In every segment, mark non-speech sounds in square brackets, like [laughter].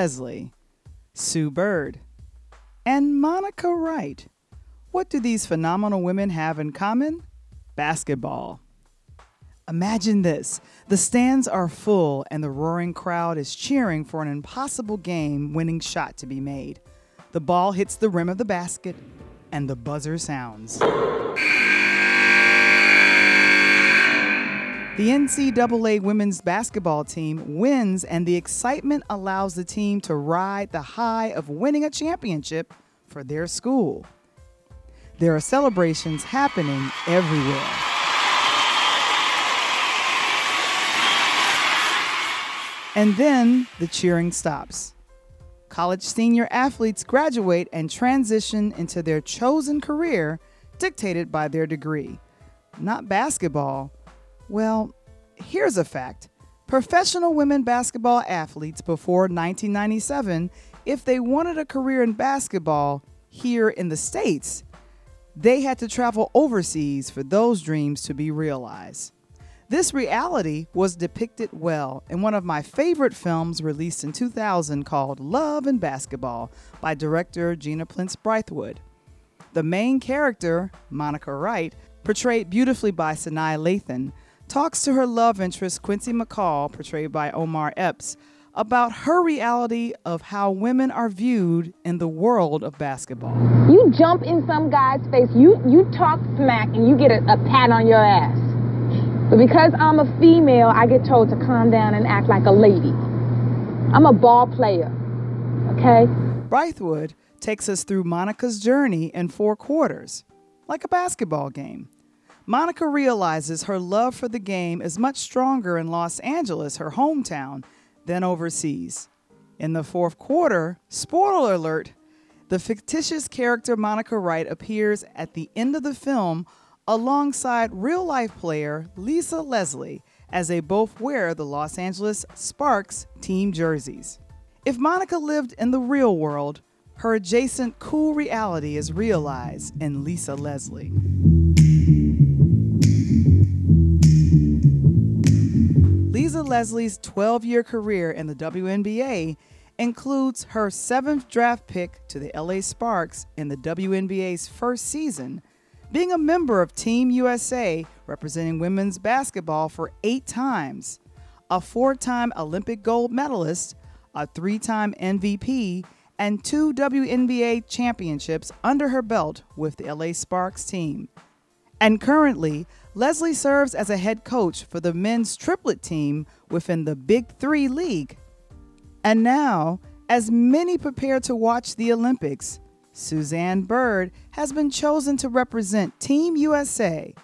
Leslie, Sue Bird, and Monica Wright. What do these phenomenal women have in common? Basketball. Imagine this the stands are full, and the roaring crowd is cheering for an impossible game winning shot to be made. The ball hits the rim of the basket, and the buzzer sounds. The NCAA women's basketball team wins, and the excitement allows the team to ride the high of winning a championship for their school. There are celebrations happening everywhere. And then the cheering stops. College senior athletes graduate and transition into their chosen career dictated by their degree. Not basketball. Well, here's a fact professional women basketball athletes before 1997, if they wanted a career in basketball here in the States, they had to travel overseas for those dreams to be realized. This reality was depicted well in one of my favorite films released in 2000 called Love and Basketball by director Gina Prince Bythewood. The main character, Monica Wright, portrayed beautifully by Sanaa Lathan, talks to her love interest, Quincy McCall, portrayed by Omar Epps, about her reality of how women are viewed in the world of basketball. You jump in some guy's face, you, you talk smack, and you get a, a pat on your ass. But because I'm a female, I get told to calm down and act like a lady. I'm a ball player, okay? Bythewood takes us through Monica's journey in four quarters, like a basketball game. Monica realizes her love for the game is much stronger in Los Angeles, her hometown, than overseas. In the fourth quarter, spoiler alert, the fictitious character Monica Wright appears at the end of the film alongside real life player Lisa Leslie as they both wear the Los Angeles Sparks team jerseys. If Monica lived in the real world, her adjacent cool reality is realized in Lisa Leslie. Leslie's 12 year career in the WNBA includes her seventh draft pick to the LA Sparks in the WNBA's first season being a member of Team USA representing women's basketball for eight times, a four time Olympic gold medalist, a three time MVP, and two WNBA championships under her belt with the LA Sparks team. And currently, Leslie serves as a head coach for the men's triplet team within the Big Three League. And now, as many prepare to watch the Olympics, Suzanne Bird has been chosen to represent Team USA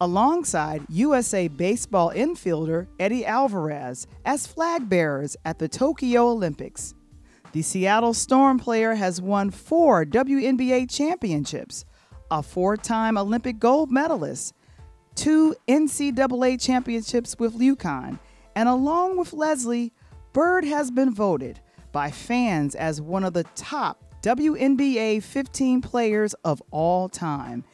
alongside USA baseball infielder Eddy Alvarez as flag bearers at the Tokyo Olympics. The Seattle Storm player has won four WNBA championships, a four time Olympic gold medalist, two NCAA championships with UConn, and along with Leslie, Bird has been voted by fans as one of the top WNBA 15 players of all time.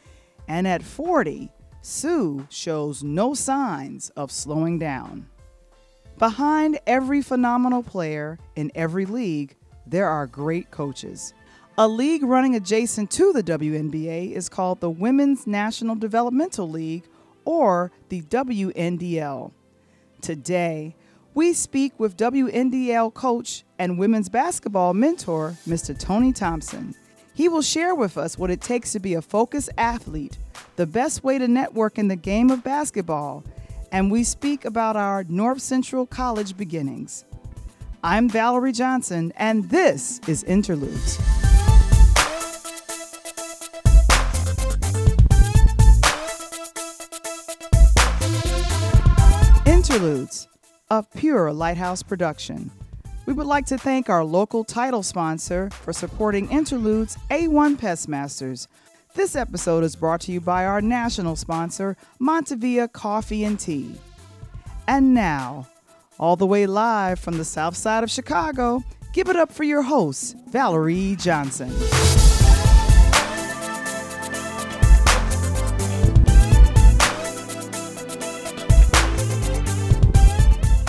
And at 40, Sue shows no signs of slowing down. Behind every phenomenal player in every league, there are great coaches. A league running adjacent to the WNBA is called the Women's National Developmental League, or the WNDL. Today, we speak with WNDL coach and women's basketball mentor, Mr. Tony Thompson. He will share with us what it takes to be a focused athlete, the best way to network in the game of basketball, and we speak about our North Central College beginnings. I'm Valerie Johnson, and this is Interludes. Interludes of Pure Lighthouse Production. We would like to thank our local title sponsor for supporting Interludes A1 Pestmasters. This episode is brought to you by our national sponsor, Montevia Coffee and Tea. And now, all the way live from the south side of Chicago, give it up for your host, Valerie Johnson.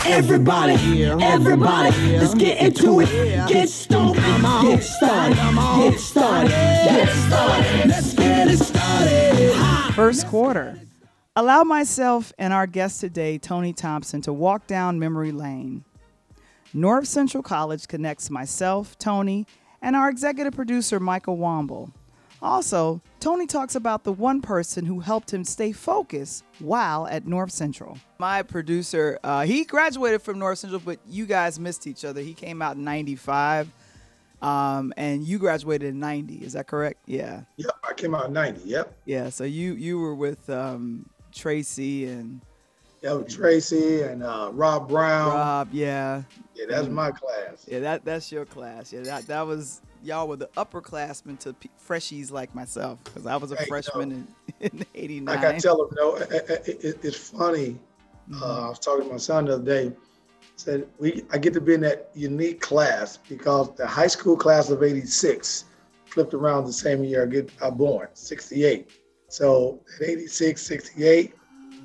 Everybody, everybody, let's get into it. Get stoned, get started, get started, get started. Let's get it started. First quarter. Allow myself and our guest today, Tony Thompson, to walk down memory lane. North Central College connects myself, Tony, and our executive producer, Michael Womble. Also, Tony talks about the one person who helped him stay focused while at North Central. My producer, uh, he graduated from North Central, but you guys missed each other. He came out in 95, um, and you graduated in 90. Is that correct? Yeah. Yep, I came out in 90. Yep. Yeah, so you, you were with um, Tracy and yeah, Tracy and uh, Rob Brown. Rob, yeah. Yeah, that's my class. Yeah, that that's your class. Yeah, that that was y'all were the upperclassmen to p- freshies like myself because I was a Hey, freshman in, [laughs] in '89. Like I tell them, no, it, it, it, it's funny. Mm-hmm. Uh, I was talking to my son the other day. Said we, I get to be in that unique class because the high school class of '86 flipped around the same year I get I born, '68. So at '86, '68,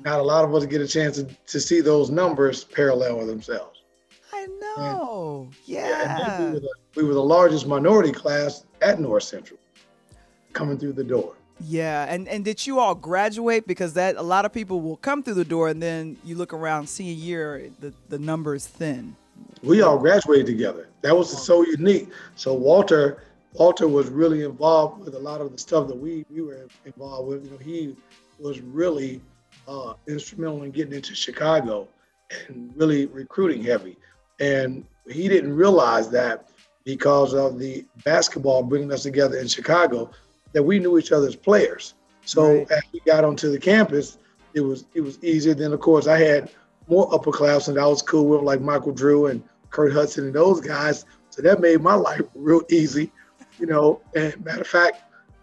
not a lot of us get a chance to, to see those numbers parallel with themselves. I know. Yeah, and then Yeah. We, were the, we were the largest minority class at North Central, coming through the door. Yeah, and and did you all graduate? Because that a lot of people will come through the door, and then you look around senior year, the the number is thin. We all graduated together. That was so unique. So Walter, Walter was really involved with a lot of the stuff that we we were involved with. You know, he was really uh, instrumental in getting into Chicago and really recruiting heavy. And he didn't realize that because of the basketball bringing us together in Chicago, that we knew each other's players. So Right. as we got onto the campus, it was it was easier. Then of course I had more upperclassmen that I was cool with, like Michael Drew and Kurt Hudson and those guys. So that made my life [laughs] real easy, you know. And matter of fact,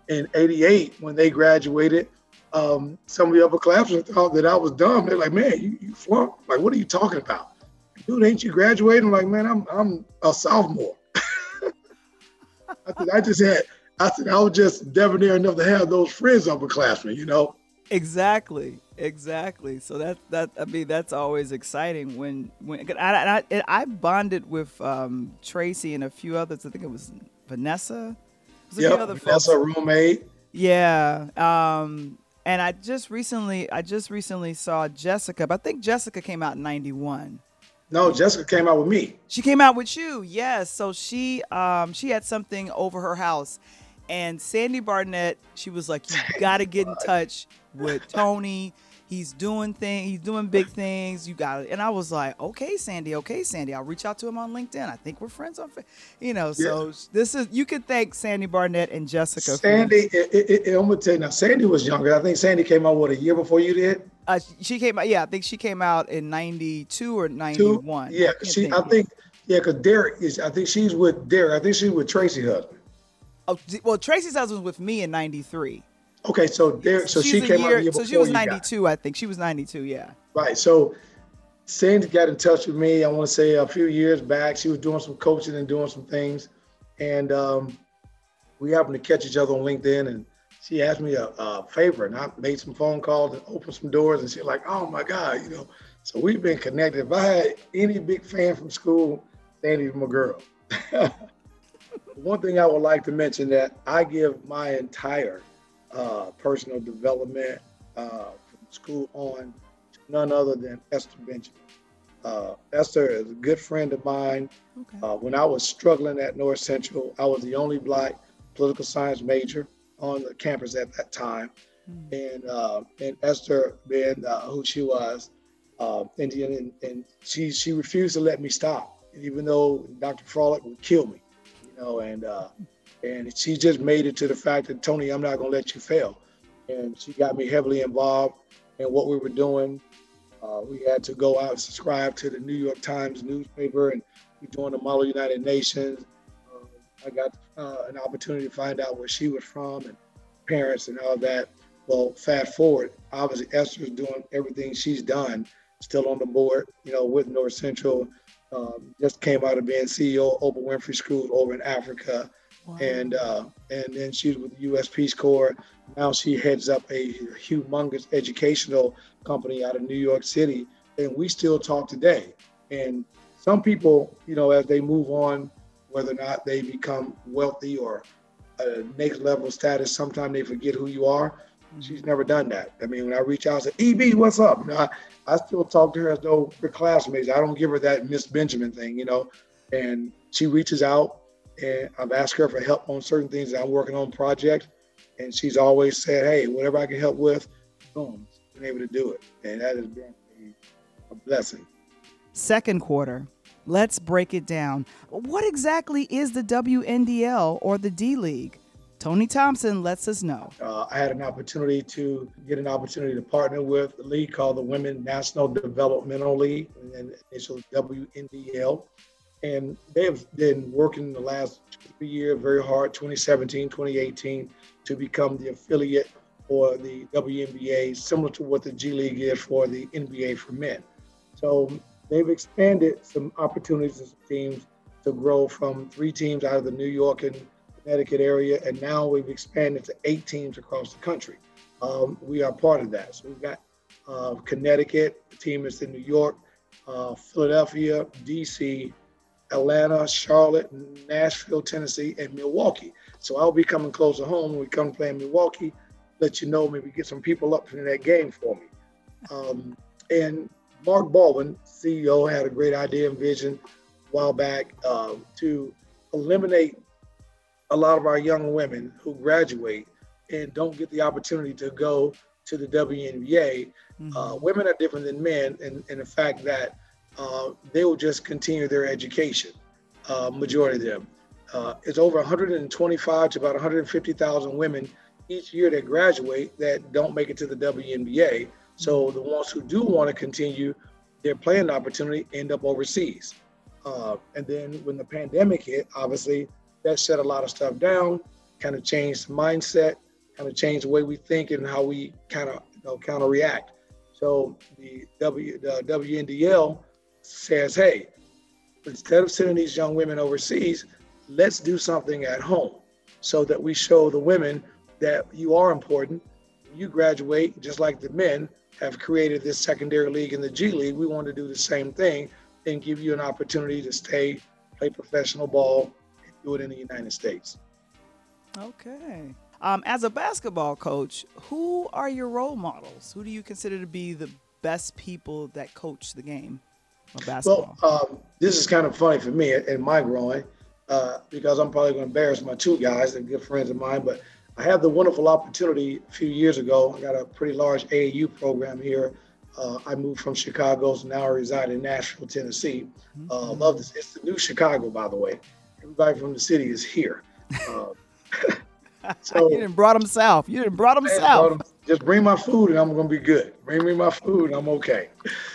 in '88 when they graduated, um, some of the upperclassmen thought that I was dumb. They're like, "Man, you, you flunked? Like, what are you talking about? Dude, ain't you graduating?" I'm like, "Man, I'm I'm a sophomore." I said, I just had. I said I was just debonair enough to have those friends upperclassmen, you know. Exactly, exactly. So that that I mean that's always exciting when when I I, I bonded with um, Tracy and a few others. I think it was Vanessa. It was a few Yep, other that's folks. roommate. Yeah. Um, and I just recently, I just recently saw Jessica. But I think Jessica came out in '91. No, Jessica came out with me. She came out with you, yes. So she, um, she had something over her house, and Sandy Barnett. She was like, "You got to get in touch with Tony. He's doing things. He's doing big things. You got it." And I was like, "Okay, Sandy. Okay, Sandy. I'll reach out to him on LinkedIn. I think we're friends on, Fa-" you know." So this is you could thank Sandy Barnett and Jessica. Sandy, it, it, it, I'm gonna tell you now. Sandy was younger. I think Sandy came out what a year before you did. Uh, she came out. Yeah, I think she came out in '92 or Two. '91. Yeah, 'cause she. I think. Yeah, because Derek is. I think she's with Derek. I think she's with Tracy husband. Oh, well, Tracy's husband was with me in '93. Okay, so Derek. So She's she came out year- the year So she was 92, I think. She was 92. Yeah. Right. So Sandy got in touch with me. I want to say a few years back. She was doing some coaching and doing some things, and um, we happened to catch each other on LinkedIn. And she asked me a, a favor, and I made some phone calls and opened some doors. And she's like, "Oh my God, you know." So we've been connected. If I had any big fan from school, Sandy's my girl. [laughs] One thing I would like to mention that I give my entire uh, personal development uh, from school on to none other than Esther Benjamin. Uh, Esther is a good friend of mine. Okay. Uh, when I was struggling at North Central, I was the only black political science major on the campus at that time. And uh, and Esther, being uh, who she was, uh, Indian, and, and she she refused to let me stop, even though Dr. Frolic would kill me, you know. And uh, and she just made it to the fact that Tony, I'm not gonna let you fail. And she got me heavily involved in what we were doing. Uh, we had to go out and subscribe to the New York Times newspaper, and we joined the Model United Nations. Uh, I got uh, an opportunity to find out where she was from and parents and all that. Well, fast forward, obviously Esther's doing everything she's done, still on the board, you know, with North Central. Um, just came out of being CEO of Oprah Winfrey School over in Africa, Wow. and uh, and then she's with the U.S. Peace Corps. Now she heads up a humongous educational company out of New York City, and we still talk today. And some people, you know, as they move on, whether or not they become wealthy or a next level status, sometimes they forget who you are. She's never done that. I mean, when I reach out and say, EB, what's up? You know, I, I still talk to her as though we're classmates. I don't give her that Miss Benjamin thing, you know. And she reaches out and I've asked her for help on certain things that I'm working on projects. And she's always said, hey, whatever I can help with, boom, been able to do it. And that has been a blessing. Second quarter, let's break it down. What exactly is the WNDL or the D League? Tony Thompson lets us know. Uh, I had an opportunity to get an opportunity to partner with a league called the Women National Developmental League, and initially WNDL. And they have been working the last years very hard, 2017, 2018, to become the affiliate for the WNBA, similar to what the G League is for the NBA for men. So they've expanded some opportunities and teams to grow from three teams out of the New York and Connecticut area, and now we've expanded to eight teams across the country. Um, we are part of that. So we've got uh, Connecticut, the team is in New York, uh, Philadelphia, DC, Atlanta, Charlotte, Nashville, Tennessee, and Milwaukee. So I'll be coming closer home when we come play in Milwaukee. Let you know, maybe get some people up in that game for me. Um, and Mark Baldwin, CEO, had a great idea and vision a while back uh, to eliminate a lot of our young women who graduate and don't get the opportunity to go to the WNBA. Mm-hmm. Uh, women are different than men in, in the fact that uh, they will just continue their education, uh, majority of them. Uh, it's over 125 to about 150,000 women each year that graduate that don't make it to the WNBA. So the ones who do want to continue their playing opportunity end up overseas. Uh, and then when the pandemic hit, obviously that shut a lot of stuff down, kind of changed mindset, kind of changed the way we think and how we kind of you know, kind of react. So the W the WNDL says, hey, instead of sending these young women overseas, let's do something at home so that we show the women that you are important. You graduate just like the men have created this secondary league in the G League. We want to do the same thing and give you an opportunity to stay, play professional ball, and do it in the United States. Okay. Um, as a basketball coach, who are your role models? Who do you consider to be the best people that coach the game basketball? Well, um, this is kind of funny for me in my growing uh, because I'm probably going to embarrass my two guys, they're good friends of mine, but I had the wonderful opportunity a few years ago. I got a pretty large AAU program here. Uh, I moved from Chicago, so now I reside in Nashville, Tennessee. Uh, love this. It's the new Chicago, by the way everybody from the city is here. Um, [laughs] so you didn't brought them south. You didn't brought them south. just bring my food and I'm gonna be good. Bring me my food and I'm okay.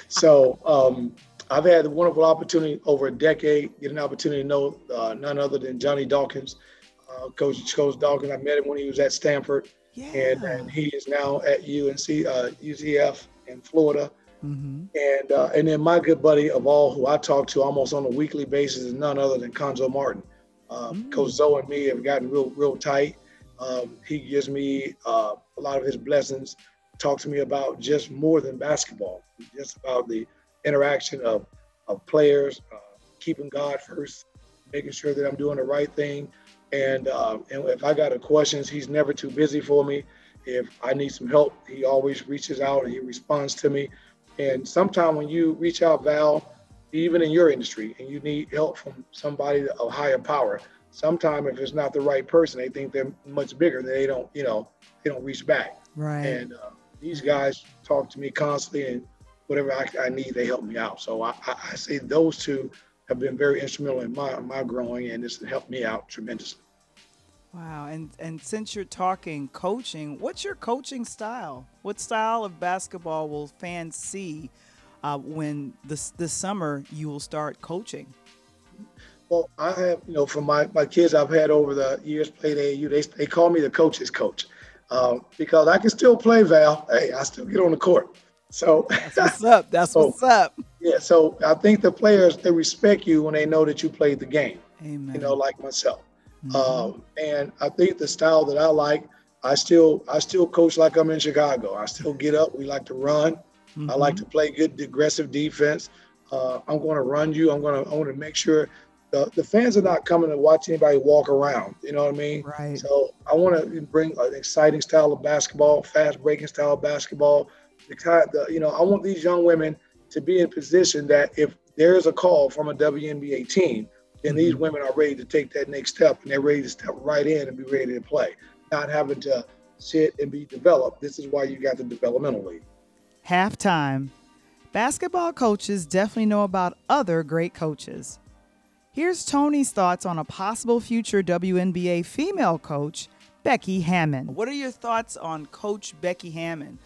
So um, I've had the wonderful opportunity over a decade, get an opportunity to know uh, none other than Johnny Dawkins, uh, Coach Coach Dawkins. I met him when he was at Stanford, yeah. and, and he is now at UNC uh, UCF in Florida. Mm-hmm. And uh, and then my good buddy of all, who I talk to almost on a weekly basis, is none other than Cuonzo Martin. Mm-hmm. Coach Zoe and me have gotten real real tight. Um, he gives me uh, a lot of his blessings. Talk to me about just more than basketball, just about the interaction of of players, uh, keeping God first, making sure that I'm doing the right thing. And uh, and if I got a questions, he's never too busy for me. If I need some help, he always reaches out and he responds to me. And sometimes when you reach out, Val, even in your industry, and you need help from somebody of higher power, sometimes if it's not the right person, they think they're much bigger. They don't, you know, they don't reach back. Right. And uh, these guys talk to me constantly, and whatever I, I need, they help me out. So I, I, I, say those two have been very instrumental in my my growing, and it's helped me out tremendously. Wow. And and since you're talking coaching, what's your coaching style? What style of basketball will fans see uh, when this this summer you will start coaching? Well, I have, you know, from my, my kids I've had over the years played AAU, they, they call me the coach's coach um, because I can still play Val. Hey, I still get on the court. So that's what's up. [laughs] That's so, what's up. Yeah. So I think the players, they respect you when they know that you played the game. Amen. You know, like myself. Mm-hmm. Um, and I think the style that I like, I still I still coach like I'm in Chicago. I still get up. We like to run. Mm-hmm. I like mm-hmm. to play good aggressive defense. Uh, I'm going to run you. I'm going to I want to make sure the, the fans are not coming to watch anybody walk around. You know what I mean? Right. So I want to bring an exciting style of basketball, fast breaking style of basketball. The kind, the, you know, I want these young women to be in position that if there is a call from a WNBA team, then mm-hmm. these women are ready to take that next step and they're ready to step right in and be ready to play, not having to sit and be developed. This is why you got the developmental league. Halftime. Basketball coaches definitely know about other great coaches. Here's Tony's thoughts on a possible future WNBA female coach, Becky Hammon. What are your thoughts on Coach Becky Hammon,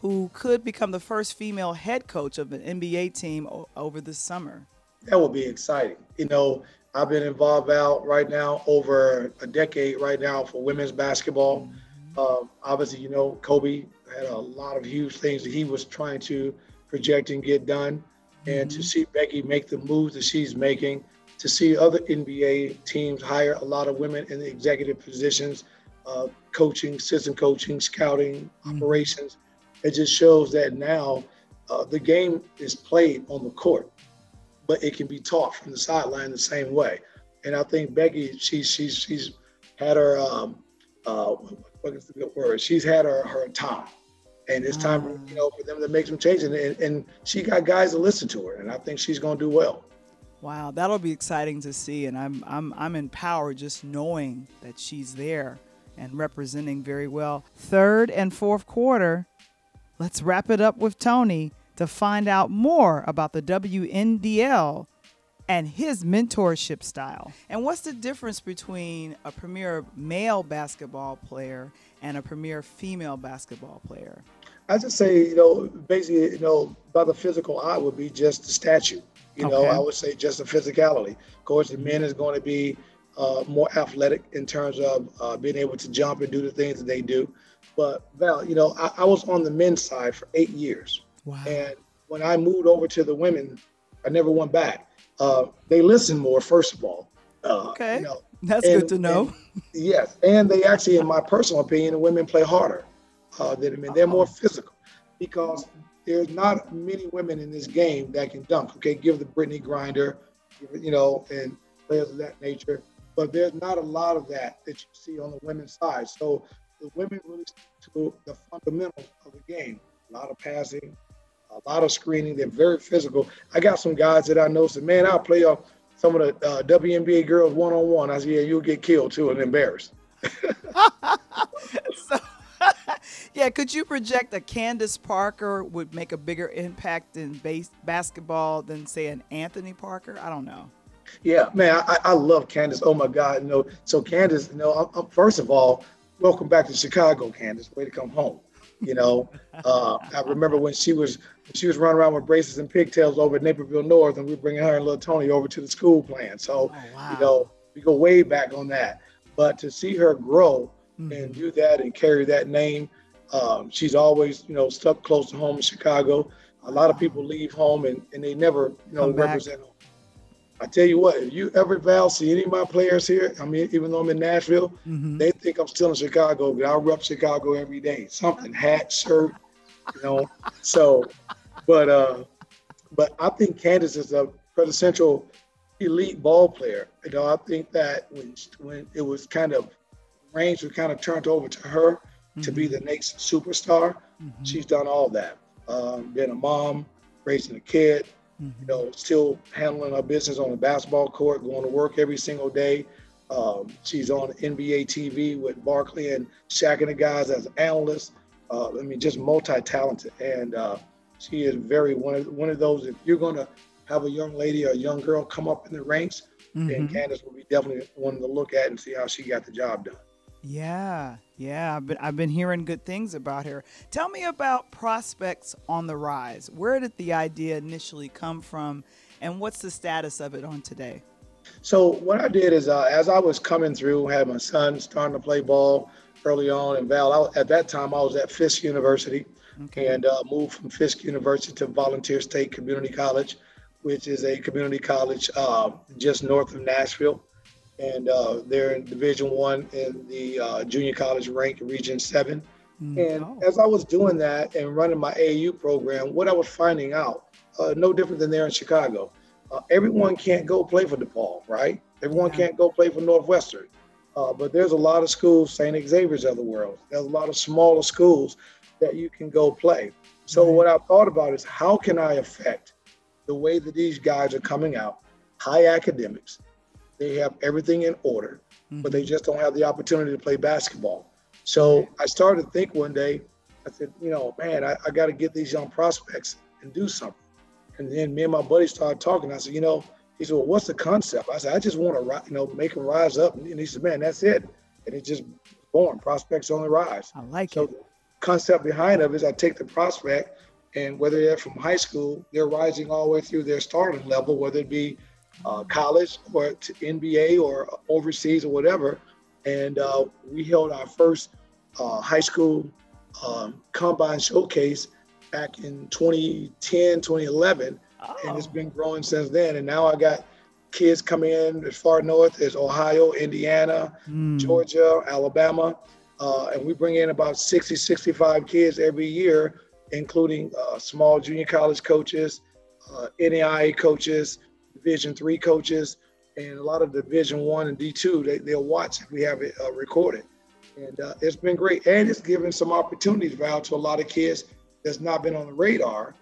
who could become the first female head coach of an NBA team o- over the summer? That would be exciting. You know, I've been involved out right now over a decade right now for women's basketball. Mm-hmm. Uh, obviously, you know, Kobe had a lot of huge things that he was trying to project and get done. And mm-hmm. to see Becky make the moves that she's making, to see other NBA teams hire a lot of women in the executive positions, uh, coaching, assistant coaching, scouting, mm-hmm. operations, it just shows that now uh, the game is played on the court, but it can be taught from the sideline the same way. And I think Becky, she's she's she's had her um, uh, what is the good word? She's had her her time and it's time for you know for them to make some changes. And, and she got guys to listen to her, and I think she's going to do well. Wow, that'll be exciting to see, and I'm I'm I'm empowered just knowing that she's there and representing very well. Third and fourth quarter, let's wrap it up with Tony to find out more about the WNDL and his mentorship style. And what's the difference between a premier male basketball player and a premier female basketball player? I just say, you know, basically, you know, by the physical eye would be just the statue. You okay. know, I would say just the physicality. Of course, the men is going to be uh, more athletic in terms of uh, being able to jump and do the things that they do. But Val, you know, I, I was on the men's side for eight years, wow. and when I moved over to the women, I never went back. Uh, they listen more, first of all. Uh, okay, you know, that's and, good to know. And, yes, and they actually, in my personal opinion, the women play harder uh, than men. They're more physical because there's not many women in this game that can dunk. Okay, give the Brittney Griner, you know, and players of that nature. But there's not a lot of that that you see on the women's side. So the women really to the fundamentals of the game. A lot of passing, a lot of screening. They're very physical. I got some guys that I know said, man, I'll play off some of the uh, WNBA girls one on one. I said, yeah, you'll get killed too and embarrassed. [laughs] so, [laughs] yeah, could you project that Candace Parker would make a bigger impact in base basketball than say an Anthony Parker? I don't know. Yeah, man, I, I love Candace. Oh my God, you know. So Candace, you know, I'm, I'm, first of all, welcome back to Chicago, Candace. Way to come home. You know, uh, I remember when she was when she was running around with braces and pigtails over at Naperville North, and we were bringing her and little Tony over to the school plan. So, oh, wow. you know, we go way back on that. But to see her grow mm-hmm. and do that and carry that name, um, she's always, you know, stuck close to home in Chicago. A lot of people leave home and, and they never, you know, represent home. I tell you what, if you ever Val see any of my players here, I mean, even though I'm in Nashville, mm-hmm. they think I'm still in Chicago, but I rep Chicago every day. Something, hat, shirt, you know. [laughs] so, but uh, but I think Candace is a quintessential elite ball player. You know, I think that when when it was kind of range was kind of turned over to her mm-hmm. to be mm-hmm. the next superstar, mm-hmm. she's done all that. Um, being a mom, raising a kid. You know, still handling her business on the basketball court, going to work every single day. Um, she's on NBA TV with Barkley and Shaq and the guys as analysts. Uh, I mean, just multi-talented, and uh, she is very one of one of those. If you're going to have a young lady or a young girl come up in the ranks, mm-hmm. then Candace will be definitely one to look at and see how she got the job done. Yeah, yeah, I've been I've been hearing good things about her. Tell me about prospects on the rise. Where did the idea initially come from, and what's the status of it on today? So what I did is, uh, as I was coming through, had my son starting to play ball early on, and Val. I, at that time, I was at Fisk University, okay. and uh, moved from Fisk University to Volunteer State Community College, which is a community college uh, just north of Nashville and uh, they're in Division One in the uh, junior college rank, Region Seven. Mm. And oh. as I was doing that and running my AAU program, what I was finding out, uh, no different than there in Chicago, uh, everyone can't go play for DePaul, right? Everyone yeah. can't go play for Northwestern. Uh, but there's a lot of schools, St. Xavier's of the world. There's a lot of smaller schools that you can go play. So right. what I thought about is how can I affect the way that these guys are coming out, high academics, they have everything in order, mm-hmm. but they mm-hmm. just don't have the opportunity to play basketball. So I started to think one day, I said, you know, man, I, I got to get these young prospects and do something. And then me and my buddy started talking. I said, you know, he said, well, what's the concept? I said, I just want to, you know, make them rise up. And he said, man, that's it. And it just born. Prospects on the rise. I like it. so it. The concept behind it is I take the prospect and whether they're from high school, they're rising all the way through their starting level, whether it be uh, college or to NBA or overseas or whatever. And uh, we held our first uh, high school um, combine showcase back in 2010, 2011. Oh. And it's been growing since then. And now I got kids coming in as far north as Ohio, Indiana, mm. Georgia, Alabama. Uh, and we bring in about 60, 65 kids every year, including uh, small junior college coaches, uh, NAIA coaches, Division three coaches, and a lot of Division one and D two. They, they'll watch if we have it uh, recorded and uh, it's been great. And it's given some opportunities, Val, to a lot of kids that's not been on the radar.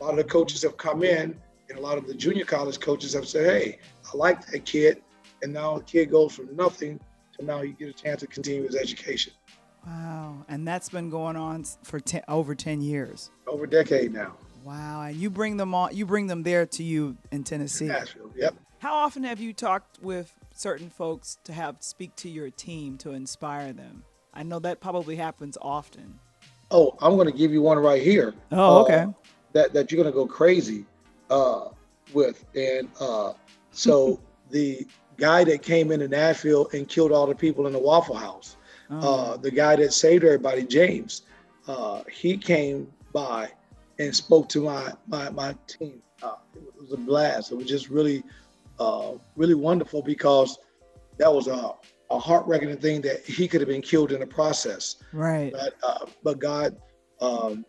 A lot of the coaches have come in, and a lot of the junior college coaches have said, "Hey, I like that kid," and now the kid goes from nothing to now you get a chance to continue his education. Wow, and that's been going on for ten, over ten years. Over a decade now. Wow, and you bring them on. You bring them there to you in Tennessee. Nashville. Yep. How often have you talked with certain folks to have speak to your team to inspire them? I know that probably happens often. Oh, I'm going to give you one right here. Oh, okay. Uh, that that you're going to go crazy uh, with, and uh, so [laughs] the guy that came into Nashville and killed all the people in the Waffle House, oh. Uh, the guy that saved everybody, James, uh, he came by and spoke to my my my team. Uh, it was a blast. It was just really uh, really wonderful because that was a, a heart-wrenching thing that he could have been killed in the process. Right. But, uh, but God um,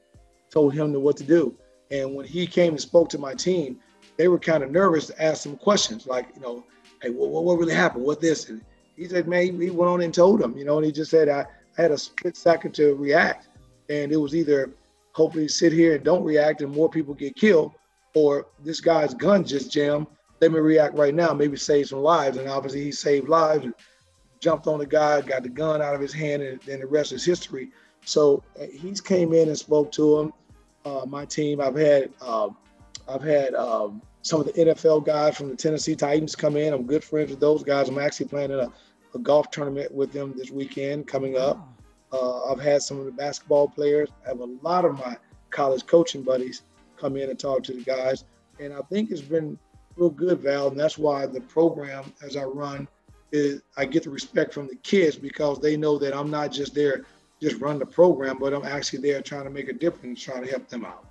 told him to what to do. And when he came and spoke to my team, they were kind of nervous to ask some questions like, you know, hey, what, what really happened? What this? And he said, man, he went on and told them, you know, and he just said, I, I had a split second to react. And it was either hopefully sit here and don't react and more people get killed, or this guy's gun just jammed let me react right now, maybe save some lives. And obviously he saved lives and jumped on the guy, got the gun out of his hand, and then the rest is history. So uh, he's came in and spoke to him. Uh, my team, I've had um, I've had um, some of the NFL guys from the Tennessee Titans come in. I'm good friends with those guys. I'm actually playing in a, a golf tournament with them this weekend coming up. Uh, I've had some of the basketball players. I have a lot of my college coaching buddies come in and talk to the guys. And I think it's been real good, Val, and that's why the program as I run is I get the respect from the kids because they know that I'm not just there just run the program, but I'm actually there trying to make a difference, trying to help them out.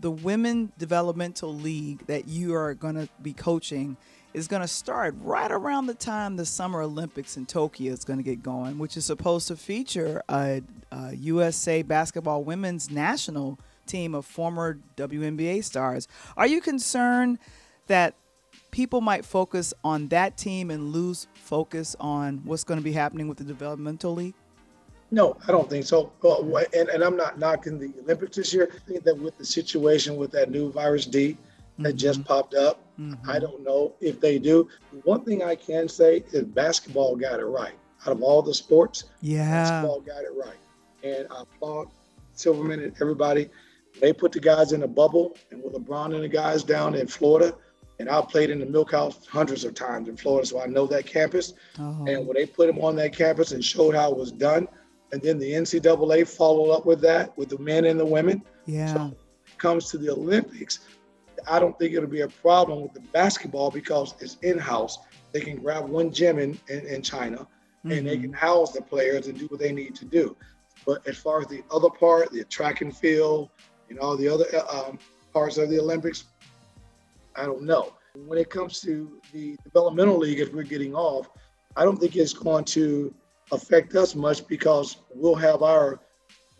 The Women Developmental League that you are going to be coaching is going to start right around the time the Summer Olympics in Tokyo is going to get going, which is supposed to feature a, a USA basketball women's national team of former WNBA stars. Are you concerned that people might focus on that team and lose focus on what's going to be happening with the developmental league? No, I don't think so. and, and I'm not knocking the Olympics this year. I think that with the situation with that new virus D that mm-hmm. just popped up, mm-hmm. I don't know if they do. One thing I can say is basketball got it right. Out of all the sports, yeah, basketball got it right. And I applaud Silverman and everybody. They put the guys in a bubble, and with LeBron and the guys down in Florida, and I played in the Milk House hundreds of times in Florida, so I know that campus. Oh. And when they put them on that campus and showed how it was done, and then the NCAA followed up with that with the men and the women. Yeah. So it comes to the Olympics, I don't think it'll be a problem with the basketball because it's in-house. They can grab one gym in, in, in China mm-hmm. and they can mm-hmm. house the players and do what they need to do. But as far as the other part, the track and field, and all the other um, parts of the Olympics, I don't know. When it comes to the developmental league, if we're getting off, I don't think it's going to affect us much because we'll have our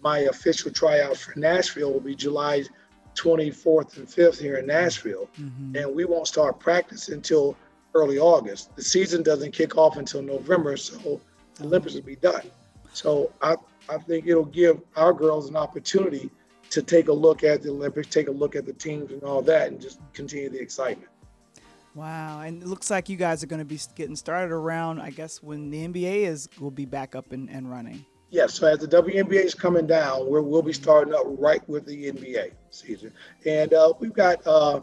my official tryouts for Nashville will be July 24th and 5th here in Nashville. Mm-hmm. And we won't start practice until early August. The season doesn't kick off until November, so the Olympics will be done. So I, I think it'll give our girls an opportunity to take a look at the Olympics, take a look at the teams and all that, and just continue the excitement. Wow, and it looks like you guys are going to be getting started around, I guess, when the NBA is will be back up and, and running. Yes, so as the WNBA is coming down, we will be starting up right with the NBA season, and uh, we've got uh,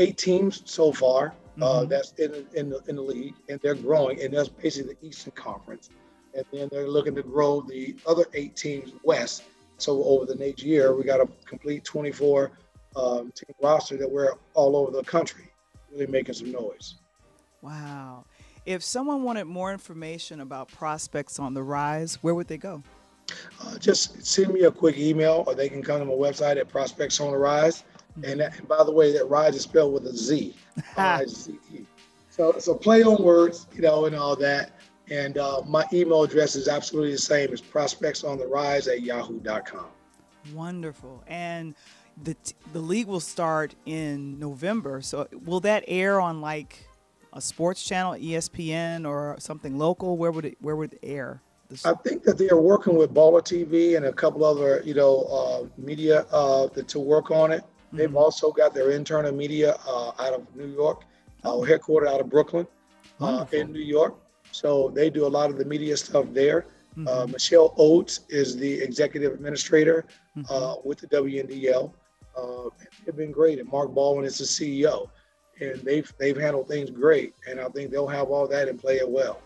eight teams so far uh, mm-hmm. that's in in the, in the league, and they're growing, and that's basically the Eastern Conference, and then they're looking to grow the other eight teams west. So over the next year, we got a complete 24 um, team roster that we're all over the country, really making some noise. Wow. If someone wanted more information about prospects on the rise, where would they go? Uh, just send me a quick email, or they can come to my website at Prospects on the Rise. Mm-hmm. And, that, and, by the way, that Rise is spelled with a Z. [laughs] R-I-Z-E. So, so play on words, you know, and all that. And uh, my email address is absolutely the same as prospects on the rise at yahoo.com. Wonderful. And the, the league will start in November. So will that air on like a sports channel, ESPN, or something local? Where would it Where would it air? I think that they are working with Baller TV and a couple other, you know, uh, media uh, to work on it. Mm-hmm. They've also got their internal media uh, out of New York, uh, oh. headquartered out of Brooklyn, uh, in New York. So they do a lot of the media stuff there. Mm-hmm. Uh, Michelle Oates is the executive administrator mm-hmm. with the WNDL. they've been great, and Mark Baldwin is the CEO and they've they've handled things great, and I think they'll have all that and play it well.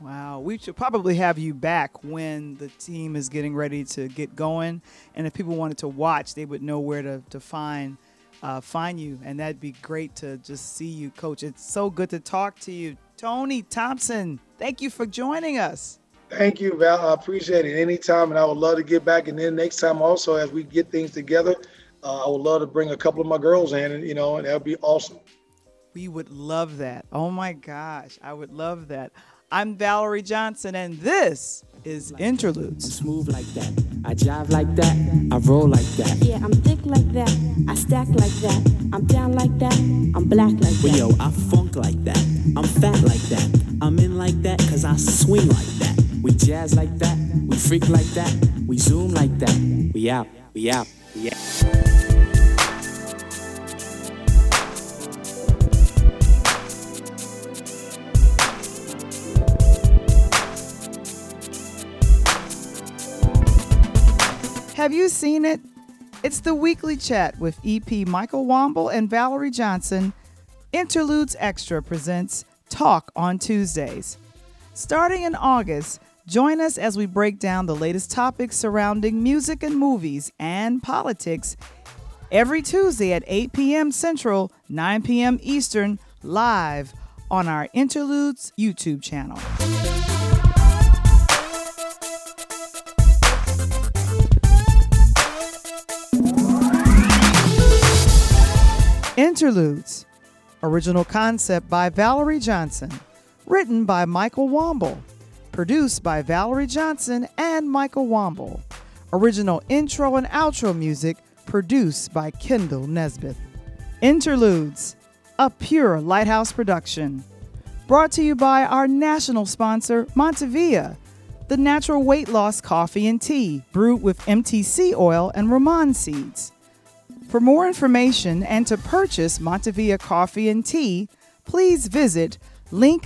Wow, we should probably have you back when the team is getting ready to get going, and if people wanted to watch, they would know where to to find uh, find you, and that'd be great to just see you, Coach. It's so good to talk to you, Tony Thompson. Thank you for joining us. Thank you, Val. I appreciate it anytime, and I would love to get back. And then next time, also as we get things together, uh, I would love to bring a couple of my girls in, and you know, and that would be awesome. We would love that. Oh my gosh, I would love that. I'm Valerie Johnson, and this is Interludes. I'm smooth like that. I jive like that. I roll like that. Yeah, I'm thick like that. I stack like that. I'm down like that. I'm black like that. Well, yo, I funk like that. I'm fat like that. I'm in like that because I swing like that. We jazz like that. We freak like that. We zoom like that. We out. We out. We out. Have you seen it? It's the weekly chat with EP Michael Wamble and Valerie Johnson. Interludes Extra presents Talk on Tuesdays. Starting in August, join us as we break down the latest topics surrounding music and movies and politics every Tuesday at 8 p.m. Central, 9 p.m. Eastern, live on our Interludes YouTube channel. Interludes. Original concept by Valerie Johnson. Written by Michael Wamble. Produced by Valerie Johnson and Michael Womble. Original intro and outro music produced by Kendall Nesbitt. Interludes. A pure lighthouse production. Brought to you by our national sponsor, Montevia, the natural weight loss coffee and tea brewed with MTC oil and Ramon seeds. For more information and to purchase Montevia coffee and tea, please visit linktr.ee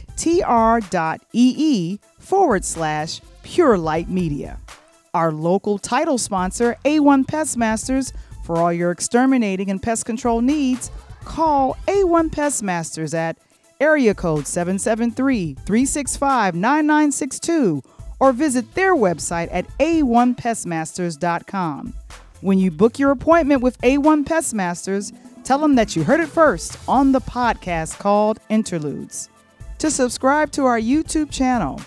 forward slash Pure Light Media. Our local title sponsor, A1 Pest Masters, for all your exterminating and pest control needs, call A1 Pest Masters at area code 773 365 9962 or visit their website at a1pestmasters.com. When you book your appointment with A1 Pest Masters, tell them that you heard it first on the podcast called Interludes. To subscribe to our YouTube channel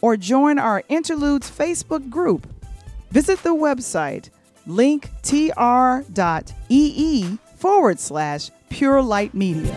or join our Interludes Facebook group, visit the website linktr.ee forward slash Pure Light Media.